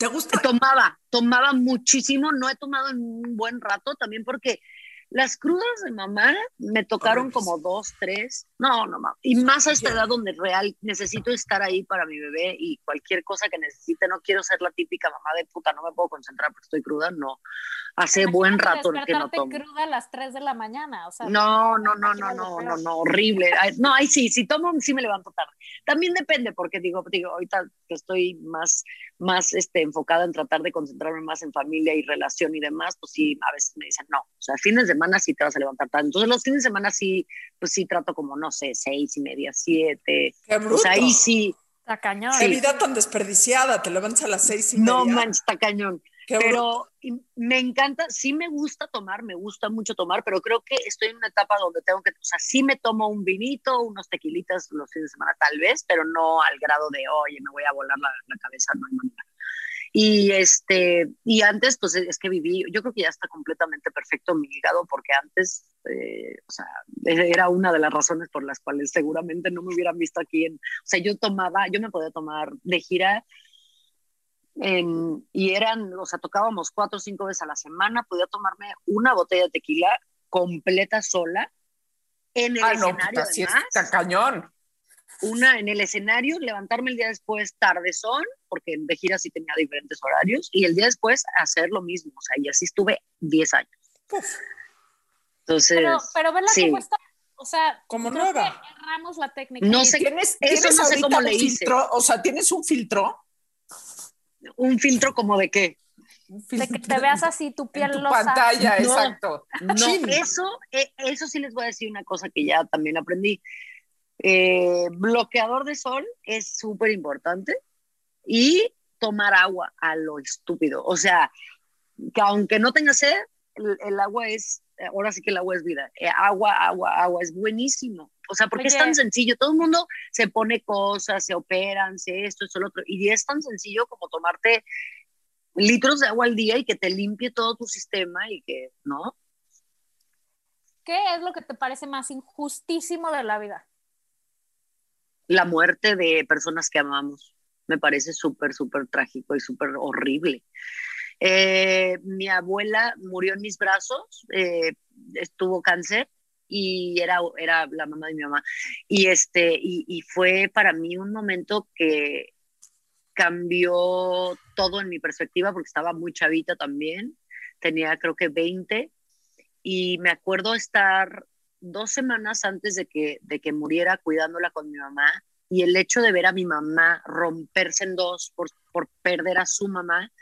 ¿Te gusta? tomaba, tomaba muchísimo, no he tomado en un buen rato, también porque las crudas de mamá me tocaron como dos, tres, no, no, ma- y más a esta edad donde real necesito estar ahí para mi bebé y cualquier cosa que necesite, no quiero ser la típica mamá de puta, no me puedo concentrar porque estoy cruda, no, hace buen rato que no tomo. cruda a las 3 de la mañana, o sea. No, no, no, no, no, no, no, horrible. Ay, No, ahí sí, si tomo, sí me levanto tarde. También depende, porque digo, digo, ahorita que estoy más, más este, enfocada en tratar de concentrarme más en familia y relación y demás, pues sí, a veces me dicen, no, o sea, fines de semana sí te vas a levantar tarde. Entonces los fines de semana sí, pues sí trato como, no sé, seis y media, siete. Qué bruto. sea, ahí sí, Está cañón. Qué vida tan desperdiciada, te levantas a las seis y no media. manches, está cañón. Qué pero me encanta, sí me gusta tomar, me gusta mucho tomar, pero creo que estoy en una etapa donde tengo que, o sea, sí me tomo un vinito, unos tequilitas los fines de semana tal vez, pero no al grado de, oye, me voy a volar la, la cabeza, no hay manera. Y este, y antes, pues es que viví, yo creo que ya está completamente perfecto mi hígado, porque antes, eh, o sea, era una de las razones por las cuales seguramente no me hubieran visto aquí en, o sea, yo tomaba, yo me podía tomar de gira en- y eran, o sea, tocábamos cuatro o cinco veces a la semana, podía tomarme una botella de tequila completa sola en el Ah, no, escenario, puta, sí está cañón. Una en el escenario, levantarme el día después tardezón, porque de gira sí tenía diferentes horarios, y el día después hacer lo mismo, o sea, y así estuve 10 años. Entonces, Pero, pero vela sí. cómo está. O sea, Como que erramos la técnica. No sé, ¿Tienes, Eso tienes no sé ahorita cómo un le hice. filtro? O sea, ¿tienes un filtro? un filtro como de qué? De que te veas así, tu en piel tu losa. pantalla, No. exacto. No, eso, eh, eso sí les voy a decir una cosa que ya también aprendí. Eh, bloqueador de sol es súper importante y tomar agua a lo estúpido. O sea, que aunque no tenga sed, el, el agua es, ahora sí que el agua es vida. Eh, agua, agua, agua, es buenísimo. O sea, porque es tan sencillo. Todo el mundo se pone cosas, se operan, se esto, esto, lo otro. Y es tan sencillo como tomarte litros de agua al día y que te limpie todo tu sistema y que, ¿no? ¿Qué es lo que te parece más injustísimo de la vida? La muerte de personas que amamos. Me parece súper, súper trágico y súper horrible. Eh, mi abuela murió en mis brazos, eh, estuvo cáncer y era, era la mamá de mi mamá. Y, este, y, y fue para mí un momento que cambió todo en mi perspectiva porque estaba muy chavita también, tenía creo que 20 y me acuerdo estar dos semanas antes de que, de que muriera cuidándola con mi mamá y el hecho de ver a mi mamá romperse en dos por, por perder a su mamá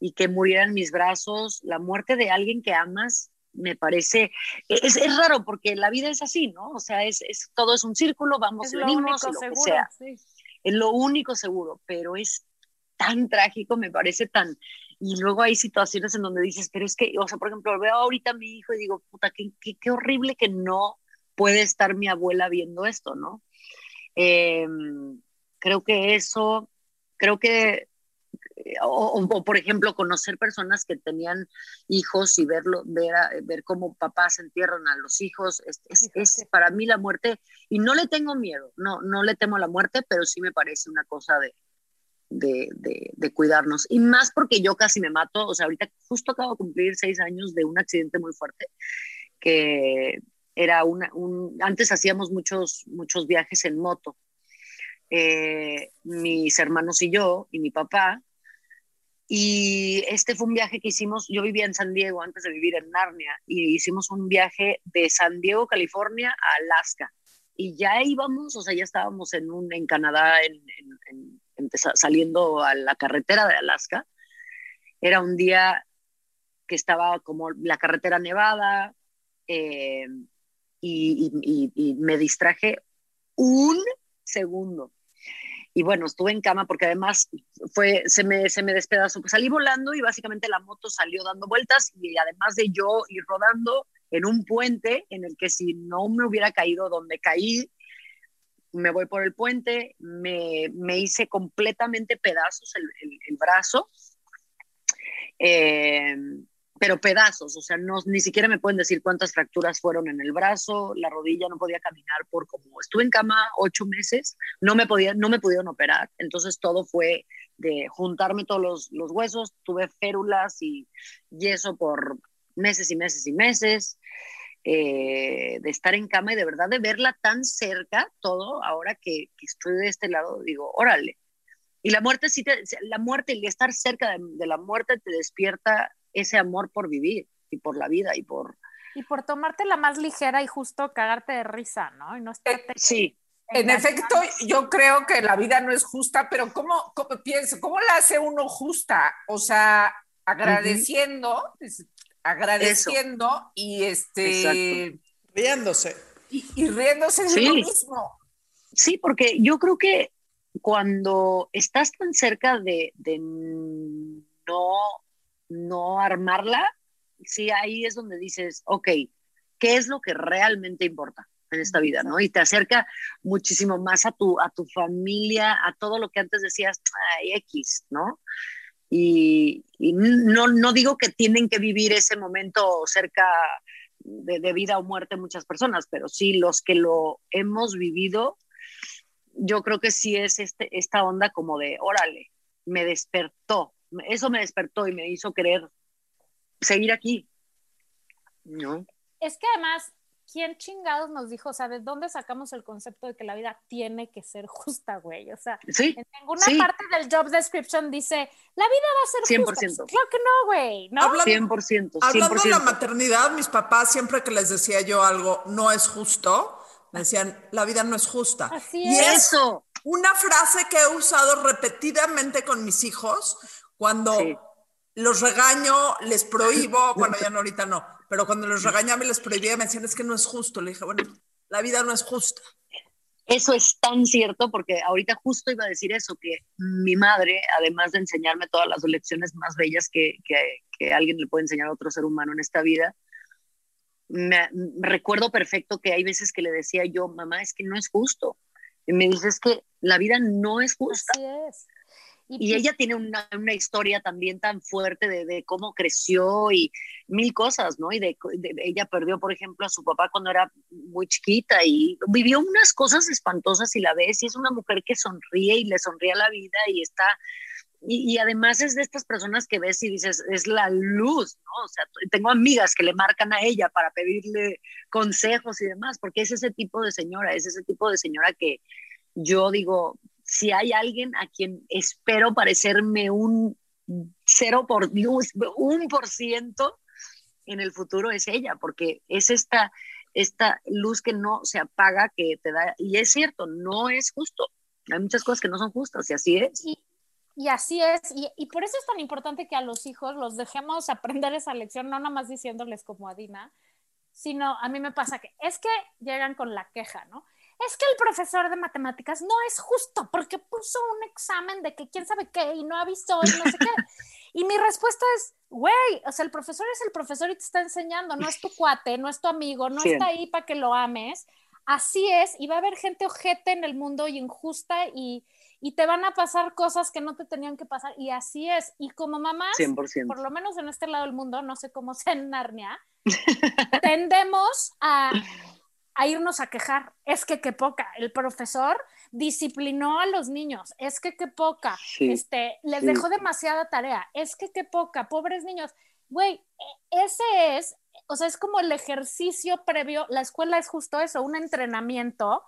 y que muriera en mis brazos, la muerte de alguien que amas, me parece, es, es raro porque la vida es así, ¿no? O sea, es, es todo es un círculo, vamos Es y lo venimos único y lo seguro. que sea sí. es lo único seguro, pero es tan trágico, me parece tan... Y luego hay situaciones en donde dices, pero es que, o sea, por ejemplo, veo ahorita a mi hijo y digo, puta, qué, qué, qué horrible que no puede estar mi abuela viendo esto, ¿no? Eh, creo que eso, creo que, o, o, por ejemplo, conocer personas que tenían hijos y verlo, ver, a, ver cómo papás entierran a los hijos, es, es, es, para mí la muerte, y no le tengo miedo, no, no le temo la muerte, pero sí me parece una cosa de, de, de, cuidarnos. Y más porque yo casi me mato, o sea, ahorita justo acabo de cumplir seis años de un accidente muy fuerte, que era una, un, antes hacíamos muchos, muchos viajes en moto, eh, mis hermanos y yo, y mi papá, y este fue un viaje que hicimos, yo vivía en San Diego antes de vivir en Narnia, y hicimos un viaje de San Diego, California, a Alaska. Y ya íbamos, o sea, ya estábamos en, un, en Canadá, en, saliendo a la carretera de Alaska. Era un día que estaba como la carretera nevada, eh, y, me distraje un segundo. Y bueno, estuve en cama porque además fue, se, me, se me despedazó. Salí volando y básicamente la moto salió dando vueltas y además de yo ir rodando en un puente en el que si no me hubiera caído donde caí, me voy por el puente, me, me hice completamente pedazos el, el, brazo. Eh, pero pedazos, o sea, no, ni siquiera me pueden decir cuántas fracturas fueron en el brazo, la rodilla, no podía caminar por como estuve en cama ocho meses, no me, podía, no me pudieron operar, entonces todo fue de juntarme todos los, los huesos, tuve férulas y yeso por meses y meses y meses, eh, de estar en cama y de verdad de verla tan cerca, todo, ahora que, que estoy de este lado, digo, órale. Y la muerte, sí te, la muerte, el estar cerca de, de la muerte te despierta ese amor por vivir y por la vida y por... Y por tomarte la más ligera y justo cagarte de risa, ¿no? Y no estarte... Sí. En efecto, yo creo que la vida no es justa, pero ¿cómo, cómo pienso? ¿Cómo la hace uno justa? O sea, agradeciendo, agradeciendo y este Exacto. Riéndose. y, y riéndose de Sí. uno mismo. Sí, porque yo creo que cuando estás tan cerca de, de no, no armarla, sí, ahí es donde dices, ok, ¿qué es lo que realmente importa en esta vida, no? Y te acerca muchísimo más a tu, a tu familia, a todo lo que antes decías, ay, X, ¿no? Y, no, no digo que tienen que vivir ese momento cerca de, de vida o muerte muchas personas, pero sí los que lo hemos vivido, yo creo que sí es este, esta onda como de, órale, me despertó, eso me despertó y me hizo querer seguir aquí. ¿No? Es que además, ¿quién chingados nos dijo? O sea, ¿de dónde sacamos el concepto de que la vida tiene que ser justa, güey? O sea, Sí, en ninguna Sí. parte del job description dice, la vida va a ser 100%. justa. Claro que no, güey, ¿no? Habla- 100%. 100%. Hablando de la maternidad, mis papás, siempre que les decía yo algo no es justo, me decían, la vida no es justa. Así y es. Eso, una frase que he usado repetidamente con mis hijos cuando Sí. los regaño, les prohíbo, bueno, ya no ahorita no, pero cuando los regañaba y les prohibía me decían, es que no es justo. Le dije, bueno, la vida no es justa. eso es tan cierto porque ahorita justo iba a decir eso, que mi madre, además de enseñarme todas las lecciones más bellas que, que- que alguien le puede enseñar a otro ser humano en esta vida, me, me recuerdo perfecto que hay veces que le decía yo, mamá, es que no es justo. Y me dice, es que la vida no es justa. Así es. Y ella tiene una, una historia también tan fuerte de, de cómo creció y mil cosas, ¿no? Y de, de- ella perdió, por ejemplo, a su papá cuando era muy chiquita y vivió unas cosas espantosas y la ves y es una mujer que sonríe y le sonríe a la vida y está... Y, y además es de estas personas que ves y dices, es la luz, ¿no? O sea, tengo amigas que le marcan a ella para pedirle consejos y demás, porque es ese tipo de señora, es ese tipo de señora que yo digo, si hay alguien a quien espero parecerme un cero por un por ciento en el futuro es ella, porque es esta, esta luz que no se apaga, que te da, y es cierto, no es justo. Hay muchas cosas que no son justas y así es. Y, y así es, y, y por eso es tan importante que a los hijos los dejemos aprender esa lección, no nada más diciéndoles como a Dina, sino a mí me pasa que es que llegan con la queja, ¿no? Es que el profesor de matemáticas no es justo porque puso un examen de que quién sabe qué y no avisó y no sé qué. Y mi respuesta es, güey, o sea, el profesor es el profesor y te está enseñando, no es tu cuate, no es tu amigo, no Sí. está ahí para que lo ames. Así es, y va a haber gente ojete en el mundo y injusta y, y te van a pasar cosas que no te tenían que pasar y así es. Y como mamás, 100%. por lo menos en este lado del mundo, no sé cómo sea en Narnia, tendemos a, a irnos a quejar. Es que qué poca. El profesor disciplinó a los niños. Es que qué poca. Sí, este, les sí. dejó demasiada tarea. Es que qué poca. Pobres niños. Güey, e- ese es, o sea, es como el ejercicio previo. La escuela es justo eso, un entrenamiento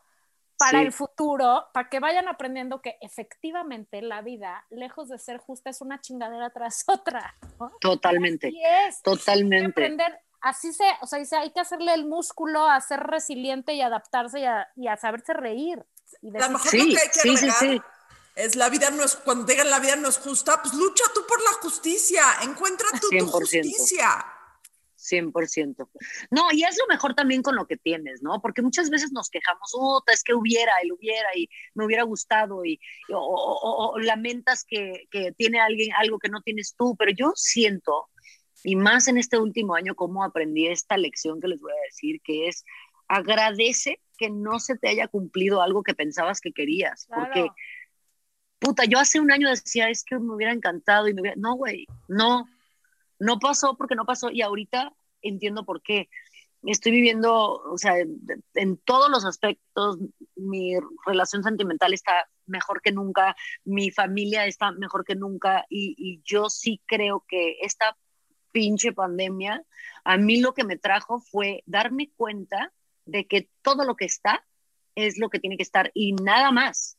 para Sí. el futuro, para que vayan aprendiendo que efectivamente la vida, lejos de ser justa, es una chingadera tras otra. ¿no? Totalmente, Así es. Hay que totalmente. aprender, así se, o sea, dice, hay que hacerle el músculo a ser resiliente y adaptarse y a, y a saberse reír. Y A lo decir, mejor Sí, lo que hay que sí, sí, agregar sí. es la vida no es, cuando digan la vida no es justa, pues lucha tú por la justicia, encuentra tú tu 100%. justicia. 100%. No, y es lo mejor también con lo que tienes, ¿no? Porque muchas veces nos quejamos, oh, es que hubiera, él hubiera, y me hubiera gustado, y, o, o- o- o lamentas que, que tiene alguien algo que no tienes tú, pero yo siento, y más en este último año, cómo aprendí esta lección que les voy a decir, que es agradece que no se te haya cumplido algo que pensabas que querías, claro, porque puta, yo hace un año decía, es que me hubiera encantado y me hubiera... No, güey, no. No pasó porque no pasó y ahorita entiendo por qué. Estoy viviendo, o sea, en, en todos los aspectos, mi relación sentimental está mejor que nunca, mi familia está mejor que nunca y, y yo sí creo que esta pinche pandemia, a mí lo que me trajo fue darme cuenta de que todo lo que está es lo que tiene que estar y nada más.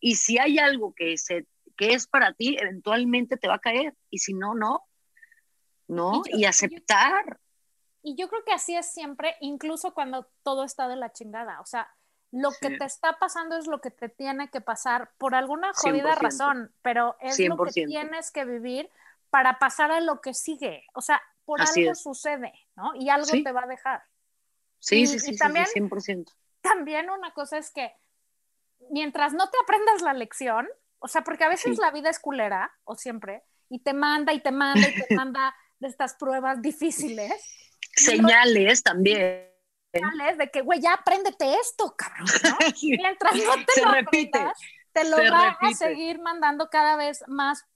Y si hay algo que, se, que es para ti, eventualmente te va a caer. Y si no, no. ¿No? Y yo- Y aceptar. Y yo creo que así es siempre, incluso cuando todo está de la chingada. O sea, lo que te está pasando es lo que te tiene que pasar por alguna jodida 100%. razón, pero es lo que 100%. tienes que vivir para pasar a lo que sigue. O sea, por Así algo es. sucede, ¿no? Y algo Sí. te va a dejar. Sí, Y- sí, y sí, sí, sí, también- 100%. También una cosa es que mientras no te aprendas la lección, o sea, porque a veces Sí. la vida es culera, o siempre, y te manda y te manda y te manda de estas pruebas difíciles. Señales también. señales de que, güey, ya apréndete esto, cabrón, ¿no? Mientras no te Se lo repite, aprendas, te lo se va a seguir mandando cada vez más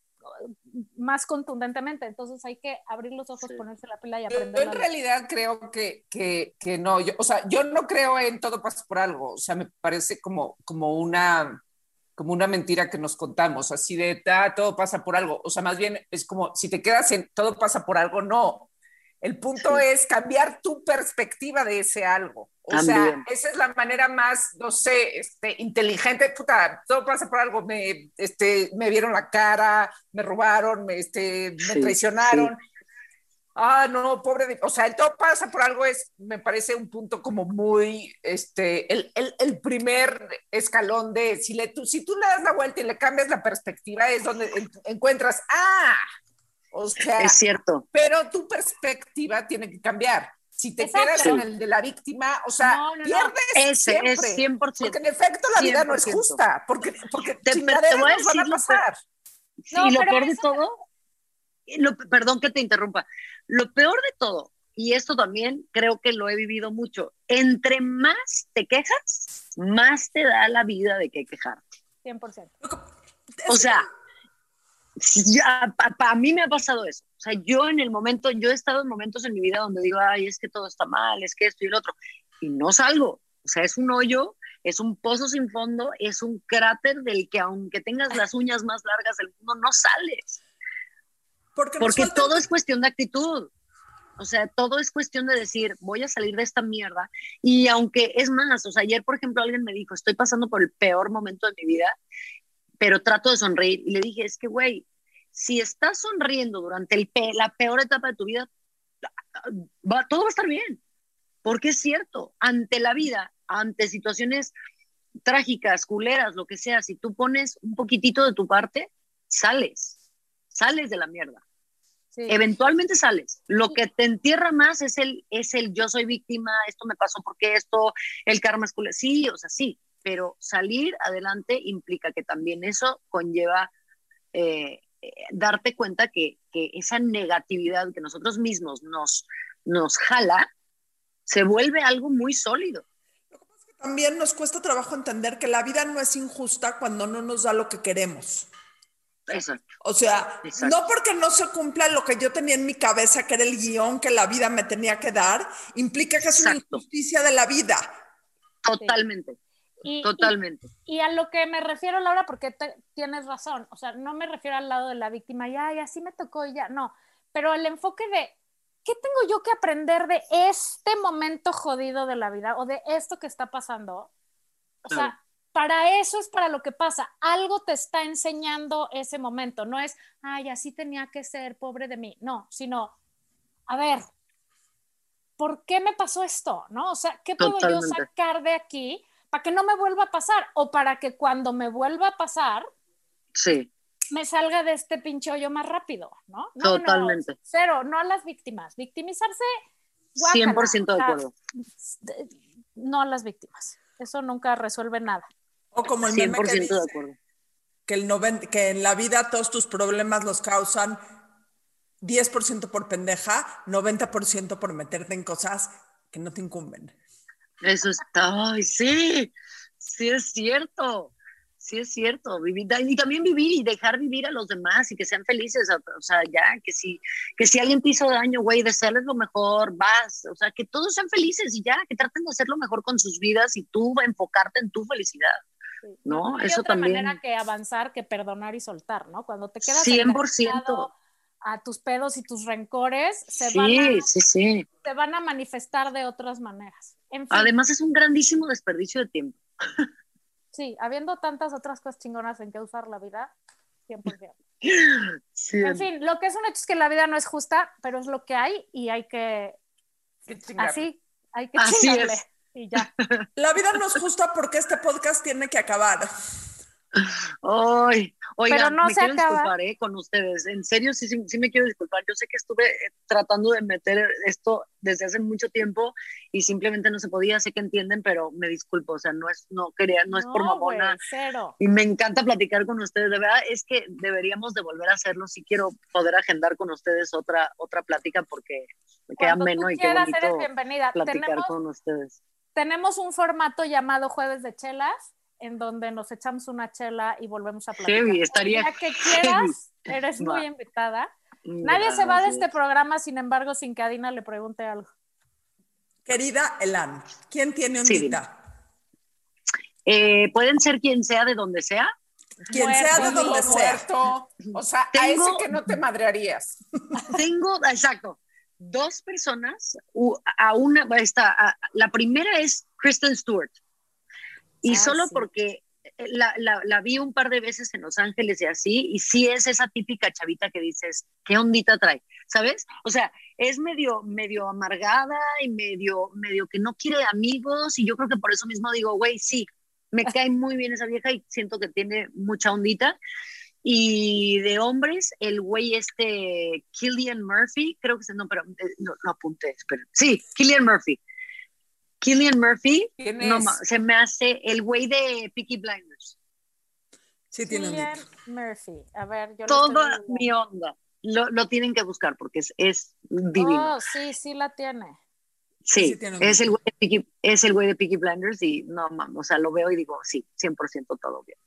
más contundentemente, entonces hay que abrir los ojos, Sí. ponerse la pila y Yo aprender. en realidad creo que, que, que no, yo, o sea, yo no creo en todo pasa por algo, o sea, me parece como, como una como una mentira que nos contamos, así de ah, todo pasa por algo, o sea, más bien es como si te quedas en todo pasa por algo, no. El punto Sí. es cambiar tu perspectiva de ese algo. O sea, esa es la manera más, no sé, este, inteligente. Puta, todo pasa por algo. Me, este, me vieron la cara, me robaron, me, este, me Sí, traicionaron. Ah, no, pobre, de- o sea, el todo pasa por algo es, me parece un punto como muy, este, el, el, el primer escalón de, si, le, tú, si tú le das la vuelta y le cambias la perspectiva, es donde en- encuentras, ah, o sea, Es cierto. pero tu perspectiva tiene que cambiar. Si te Exacto. quedas en el de la víctima, o sea, No, no, no. pierdes Ese siempre. es 100%. Porque en efecto la vida no es 100%. justa, porque, porque Te- te voy a nos van a decir lo pasar. Sí, No, y lo peor de eso- todo, lo, perdón que te interrumpa, lo peor de todo, y esto también creo que lo he vivido mucho, entre más te quejas, más te da la vida de qué quejarte. 100%. O sea, ya, para mí me ha pasado eso. O sea, yo en el momento, yo he estado en momentos en mi vida donde digo, ay, es que todo está mal, es que esto y el otro, y no salgo. O sea, es un hoyo, es un pozo sin fondo, es un cráter del que aunque tengas las uñas más largas del mundo, no sales. Porque, Porque todo es cuestión de actitud. O sea, todo es cuestión de decir, voy a salir de esta mierda. Y aunque es más, o sea, ayer, por ejemplo, alguien me dijo, estoy pasando por el peor momento de mi vida, pero trato de sonreír. Y le dije, es que, güey, si estás sonriendo durante el pe- la peor etapa de tu vida, va, todo va a estar bien. Porque es cierto, ante la vida, ante situaciones trágicas, culeras, lo que sea, si tú pones un poquitito de tu parte, sales, sales de la mierda Sí. eventualmente sales. Lo que te entierra más es el, es el yo soy víctima, esto me pasó porque esto, el karma es culero. Sí, o sea, sí, pero salir adelante implica que también eso conlleva eh, eh, darte cuenta que, que esa negatividad que nosotros mismos nos, nos jala se vuelve algo muy sólido. También nos cuesta trabajo entender que la vida no es injusta cuando no nos da lo que queremos. Exacto. O sea, Exacto. no porque no se cumpla lo que yo tenía en mi cabeza, que era el guion que la vida me tenía que dar, implica que es una injusticia de la vida. Totalmente, Y- y- totalmente. Y a lo que me refiero, Laura, porque te- tienes razón, o sea, no me refiero al lado de la víctima, ya, y así me tocó y ya, no, pero el enfoque de, ¿qué tengo yo que aprender de este momento jodido de la vida o de esto que está pasando? O Claro. sea, para eso es para lo que pasa, algo te está enseñando ese momento, no es, ay, así tenía que ser, pobre de mí, no, sino, a ver, ¿por qué me pasó esto? ¿No? O sea, ¿qué puedo yo Totalmente. sacar de aquí para que no me vuelva a pasar? O para que cuando me vuelva a pasar, Sí, me salga de este pinche hoyo más rápido, ¿no? No, Totalmente. No, cero, no a las víctimas. Victimizarse, guácala, 100% de o sea, acuerdo. No a las víctimas. Eso nunca resuelve nada. O como el meme que 100% dice de acuerdo. que, el noven- que en la vida todos tus problemas los causan 10% por pendeja, 90% por meterte en cosas que no te incumben. Eso está, ay, sí, sí es cierto. sí es cierto, vivir, y también vivir y dejar vivir a los demás y que sean felices, o sea, ya, que si, que si alguien te hizo daño, güey, desearles lo mejor, vas, o sea, que todos sean felices y ya, que traten de hacer lo mejor con sus vidas y tú enfocarte en tu felicidad. ¿No? hay Eso otra también. manera que avanzar, que perdonar y soltar, ¿no? Cuando te quedas 100%. enganchado a tus pedos y tus rencores, se, van a, sí. se van a manifestar de otras maneras. En fin, Además es un grandísimo desperdicio de tiempo. sí, habiendo tantas otras cosas chingonas en que usar la vida, 100%. Sí. En fin, lo que es un hecho es que la vida no es justa, pero es lo que hay y hay que, chingada. así, hay que Así chingarle. es. Y ya. La vida no es justa porque este podcast tiene que acabar. Ay, oigan, Pero no me se quiero acaba. disculpar eh, con ustedes. En serio, sí, sí, sí me quiero disculpar. Yo sé que estuve eh, tratando de meter esto desde hace mucho tiempo y simplemente no se podía. Sé que entienden, pero me disculpo. O sea, no es, no quería, no es por mamona. cero. Y me encanta platicar con ustedes. De verdad, es que deberíamos de volver a hacerlo. Sí quiero poder agendar con ustedes otra, otra plática porque me queda menos y qué bonito bienvenida. platicar Tenemos, con ustedes. tenemos un formato llamado Jueves de Chelas, en donde nos echamos una chela y volvemos a platicar. Heavy, estaría día que quieras, eres Va. muy invitada. Nadie se va de este programa, sin embargo, sin que Adina le pregunte algo. Querida Elan, ¿quién tiene Sí, ondita? Eh, Pueden ser quien sea de donde sea. Quien sea de donde sea. Muerto. O sea, a Tengo- ese que no te madrearías. Tengo, exacto, dos personas. A una, esta, a- la primera es Kristen Stewart. Y Ah, solo sí. porque la, la- la vi un par de veces en Los Ángeles y así, y sí es esa típica chavita que dices, ¿qué ondita trae? ¿Sabes? O sea, es medio, medio amargada y medio, medio que no quiere amigos, y yo creo que por eso mismo digo, güey, sí, me cae muy bien esa vieja y siento que tiene mucha ondita. Y de hombres, el güey este, Killian Murphy, creo que se, no, pero eh, no, no apunté, espera. Sí, Killian Murphy. Killian Murphy, se me hace el güey de Peaky Blinders. Sí, tiene ondita. Murphy. A ver, yo Toda mi onda. Lo, lo tienen que buscar porque es, es divino. Oh, sí, sí la tiene. sí, sí tiene es, el ondita. güey de Peaky, es el güey de Peaky Blinders y no, mames, o sea, lo veo y digo, sí, 100% todo bien.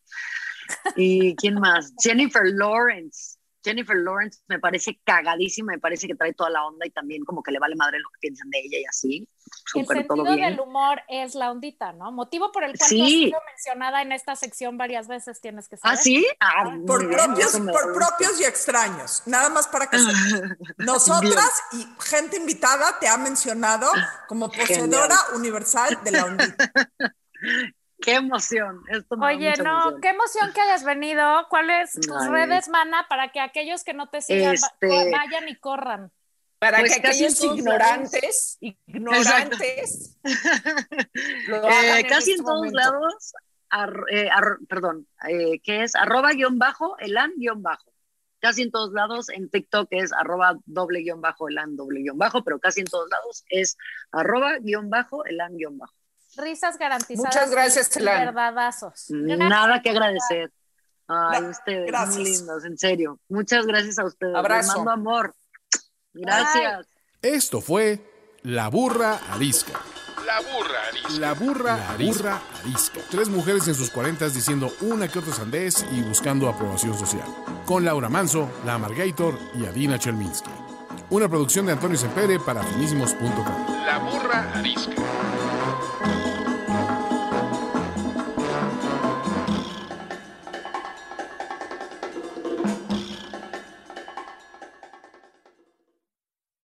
¿Y quién más? Jennifer Lawrence. Jennifer Lawrence me parece cagadísima, me parece que trae toda la onda y también como que le vale madre lo que piensan de ella y así. El Súper todo sentido bien. del humor es la ondita, ¿no? Motivo por el cual Sí. has sido mencionada en esta sección varias veces, tienes que saber. ¿Ah, sí? Ah, Por, bien, propios, por y extraños. Nada más para que sepan. Nosotras y gente invitada te ha mencionado como poseedora universal de la ondita. Qué emoción. Esto me da Oye, no, emoción. qué emoción que hayas venido. ¿Cuáles tus Ay. redes, mana, para que aquellos que no te sigan Este- vayan y corran? Para Pues que aquellos ignorantes, ignorantes, Eh, casi este en todos lados, ar- eh, ar- perdón, eh, que es arroba guion bajo, elan guion bajo. Casi en todos lados, en TikTok es arroba doble guion bajo, elan doble guion bajo, pero casi en todos lados es arroba guion bajo, elan guion bajo. Risas garantizadas. Muchas gracias, verdadazos. Gracias. Nada que agradecer. Ay, ustedes, gracias. muy lindos, en serio. Muchas gracias a ustedes. Les Abrazo. mando amor. Gracias. Esto fue La Burra Arisca. La burra arisca. La burra, arisca. arisca. Tres mujeres en sus cuarentas diciendo una que otra sandez y buscando aprobación social. Con Laura Manso, La Amargator y Adina Chelminsky. Una producción de Antonio Sempere para finísimos.com. La burra arisca.